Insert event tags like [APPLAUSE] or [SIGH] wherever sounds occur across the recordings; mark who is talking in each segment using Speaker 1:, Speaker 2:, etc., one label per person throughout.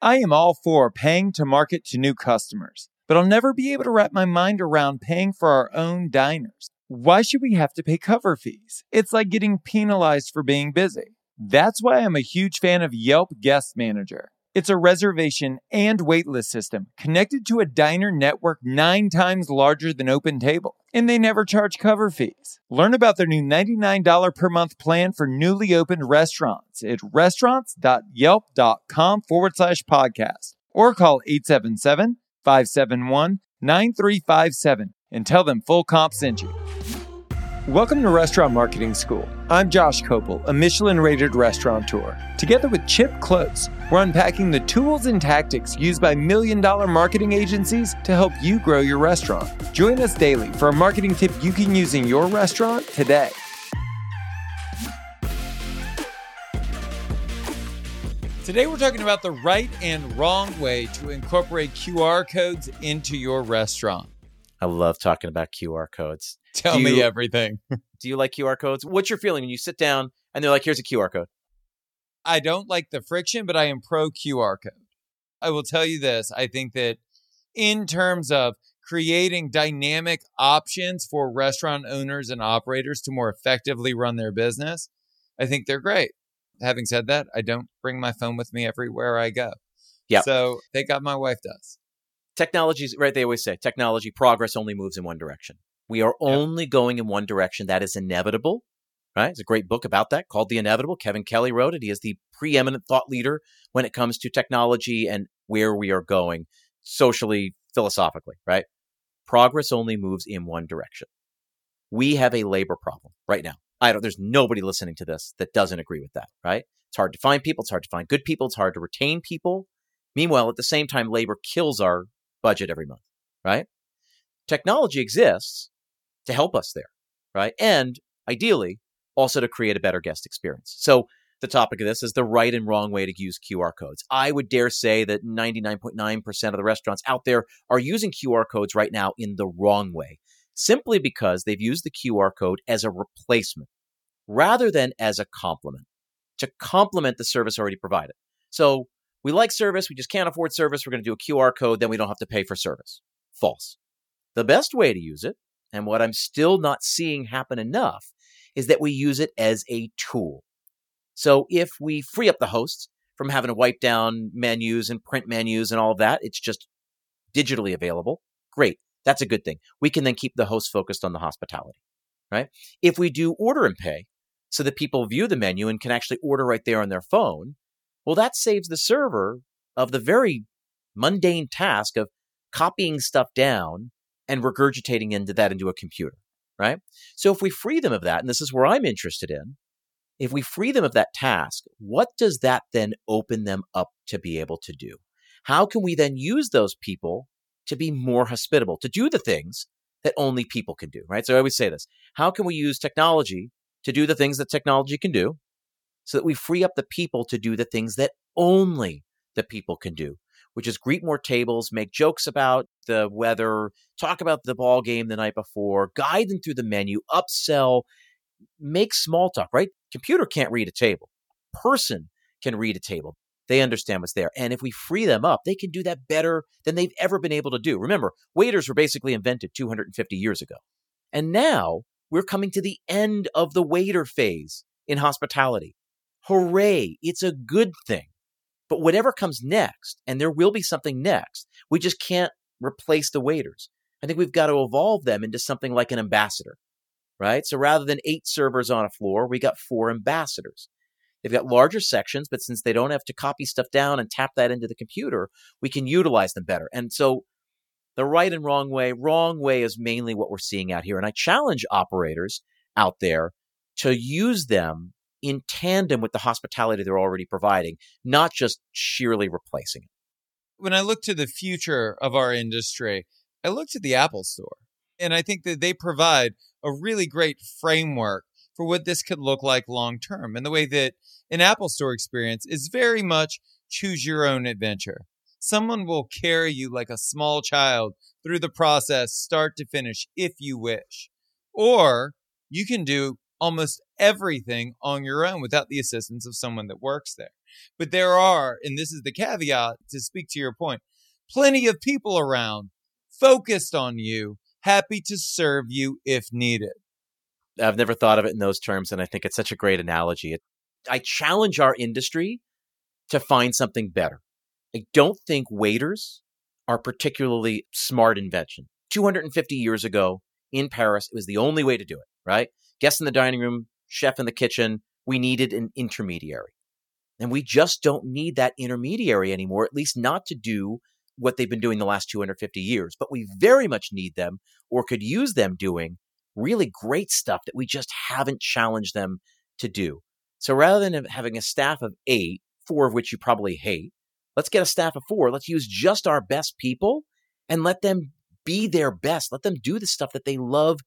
Speaker 1: I am all for paying to market to new customers, but I'll never be able to wrap my mind around paying for our own diners. Why should we have to pay cover fees? It's like getting penalized for being busy. That's why I'm a huge fan of Yelp Guest Manager. It's a reservation and waitlist system connected to a diner network nine times larger than OpenTable, and they never charge cover fees. Learn about their new $99 per month plan for newly opened restaurants at restaurants.yelp.com forward slash podcast or call 877 571 9357 and tell them full comp sent you. Welcome to Restaurant Marketing School. I'm Josh Kopel, a Michelin rated restaurateur. Together with Chip Klose, we're unpacking the tools and tactics used by million dollar marketing agencies to help you grow your restaurant. Join us daily for a marketing tip you can use in your restaurant today. Today, we're talking about the right and wrong way to incorporate QR codes into your restaurant.
Speaker 2: I love talking about QR codes.
Speaker 1: Tell
Speaker 2: Do
Speaker 1: me everything. [LAUGHS]
Speaker 2: Do you like QR codes? What's your feeling when you sit down and they're like, here's a QR code?
Speaker 1: I don't like the friction, but I am pro QR code. I will tell you this I think that in terms of creating dynamic options for restaurant owners and operators to more effectively run their business, I think they're great. Having said that, I don't bring my phone with me everywhere I go.
Speaker 2: Yeah.
Speaker 1: So thank God my wife does.
Speaker 2: Technology's right. They always say technology progress only moves in one direction. We are only going in one direction. That is inevitable. Right? It's a great book about that called The Inevitable. Kevin Kelly wrote it. He is the preeminent thought leader when it comes to technology and where we are going socially, philosophically, right? Progress only moves in one direction. We have a labor problem right now. I don't, there's nobody listening to this that doesn't agree with that, right? It's hard to find people. It's hard to find good people. It's hard to retain people. Meanwhile, at the same time, labor kills our budget every month, right? Technology exists to help us there, right? And ideally, also to create a better guest experience. So, the topic of this is the right and wrong way to use QR codes. I would dare say that 99.9% of the restaurants out there are using QR codes right now in the wrong way, simply because they've used the QR code as a replacement rather than as a complement to complement the service already provided. So, we like service, we just can't afford service, we're going to do a QR code, then we don't have to pay for service. False. The best way to use it, and what I'm still not seeing happen enough, is that we use it as a tool. So if we free up the hosts from having to wipe down menus and print menus and all that, it's just digitally available. Great. That's a good thing. We can then keep the host focused on the hospitality, right? If we do order and pay so that people view the menu and can actually order right there on their phone, well, that saves the server of the very mundane task of copying stuff down and regurgitating into that into a computer, right? So if we free them of that, and this is where I'm interested in, if we free them of that task, what does that then open them up to be able to do? How can we then use those people to be more hospitable, to do the things that only people can do, right? So I always say this how can we use technology to do the things that technology can do so that we free up the people to do the things that only the people can do? Which is greet more tables, make jokes about the weather, talk about the ball game the night before, guide them through the menu, upsell, make small talk, right? Computer can't read a table. Person can read a table. They understand what's there. And if we free them up, they can do that better than they've ever been able to do. Remember, waiters were basically invented 250 years ago. And now we're coming to the end of the waiter phase in hospitality. Hooray! It's a good thing. But whatever comes next, and there will be something next, we just can't replace the waiters. I think we've got to evolve them into something like an ambassador right? So rather than eight servers on a floor, we got four ambassadors. They've got larger sections, but since they don't have to copy stuff down and tap that into the computer, we can utilize them better. And so the right and wrong way, wrong way is mainly what we're seeing out here. And I challenge operators out there to use them in tandem with the hospitality they're already providing, not just sheerly replacing it.
Speaker 1: When I look to the future of our industry, I look to the Apple Store. And I think that they provide a really great framework for what this could look like long term. And the way that an Apple Store experience is very much choose your own adventure. Someone will carry you like a small child through the process, start to finish, if you wish. Or you can do almost everything on your own without the assistance of someone that works there. But there are, and this is the caveat to speak to your point, plenty of people around focused on you, happy to serve you if needed.
Speaker 2: I've never thought of it in those terms, and I think it's such a great analogy. I challenge our industry to find something better. I don't think waiters are particularly smart invention. 250 years ago in Paris, it was the only way to do it, right? Guest in the dining room, chef in the kitchen. We needed an intermediary. And we just don't need that intermediary anymore, at least not to do what they've been doing the last 250 years. But we very much need them or could use them doing really great stuff that we just haven't challenged them to do. So rather than having a staff of eight, four of which you probably hate, let's get a staff of four. Let's use just our best people and let them be their best. Let them do the stuff that they love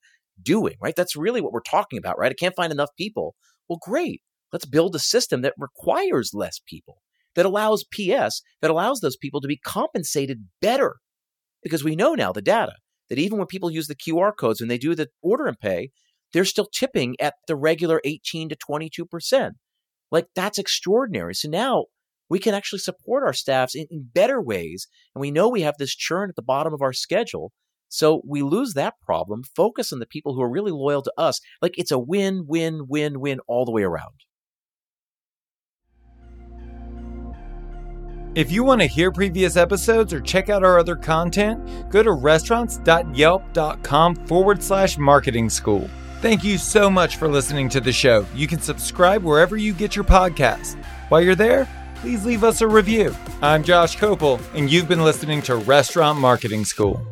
Speaker 2: doing, right? That's really what we're talking about, right? I can't find enough people. Well, great. Let's build a system that requires less people, that allows PS, that allows those people to be compensated better. Because we know now the data that even when people use the QR codes when they do the order and pay, they're still tipping at the regular 18 to 22%. Like that's extraordinary. So now we can actually support our staffs in, in better ways. And we know we have this churn at the bottom of our schedule. So we lose that problem, focus on the people who are really loyal to us. Like it's a win, win, win, win all the way around.
Speaker 1: If you want to hear previous episodes or check out our other content, go to restaurants.yelp.com forward slash marketing school. Thank you so much for listening to the show. You can subscribe wherever you get your podcast. While you're there, please leave us a review. I'm Josh Kopel, and you've been listening to Restaurant Marketing School.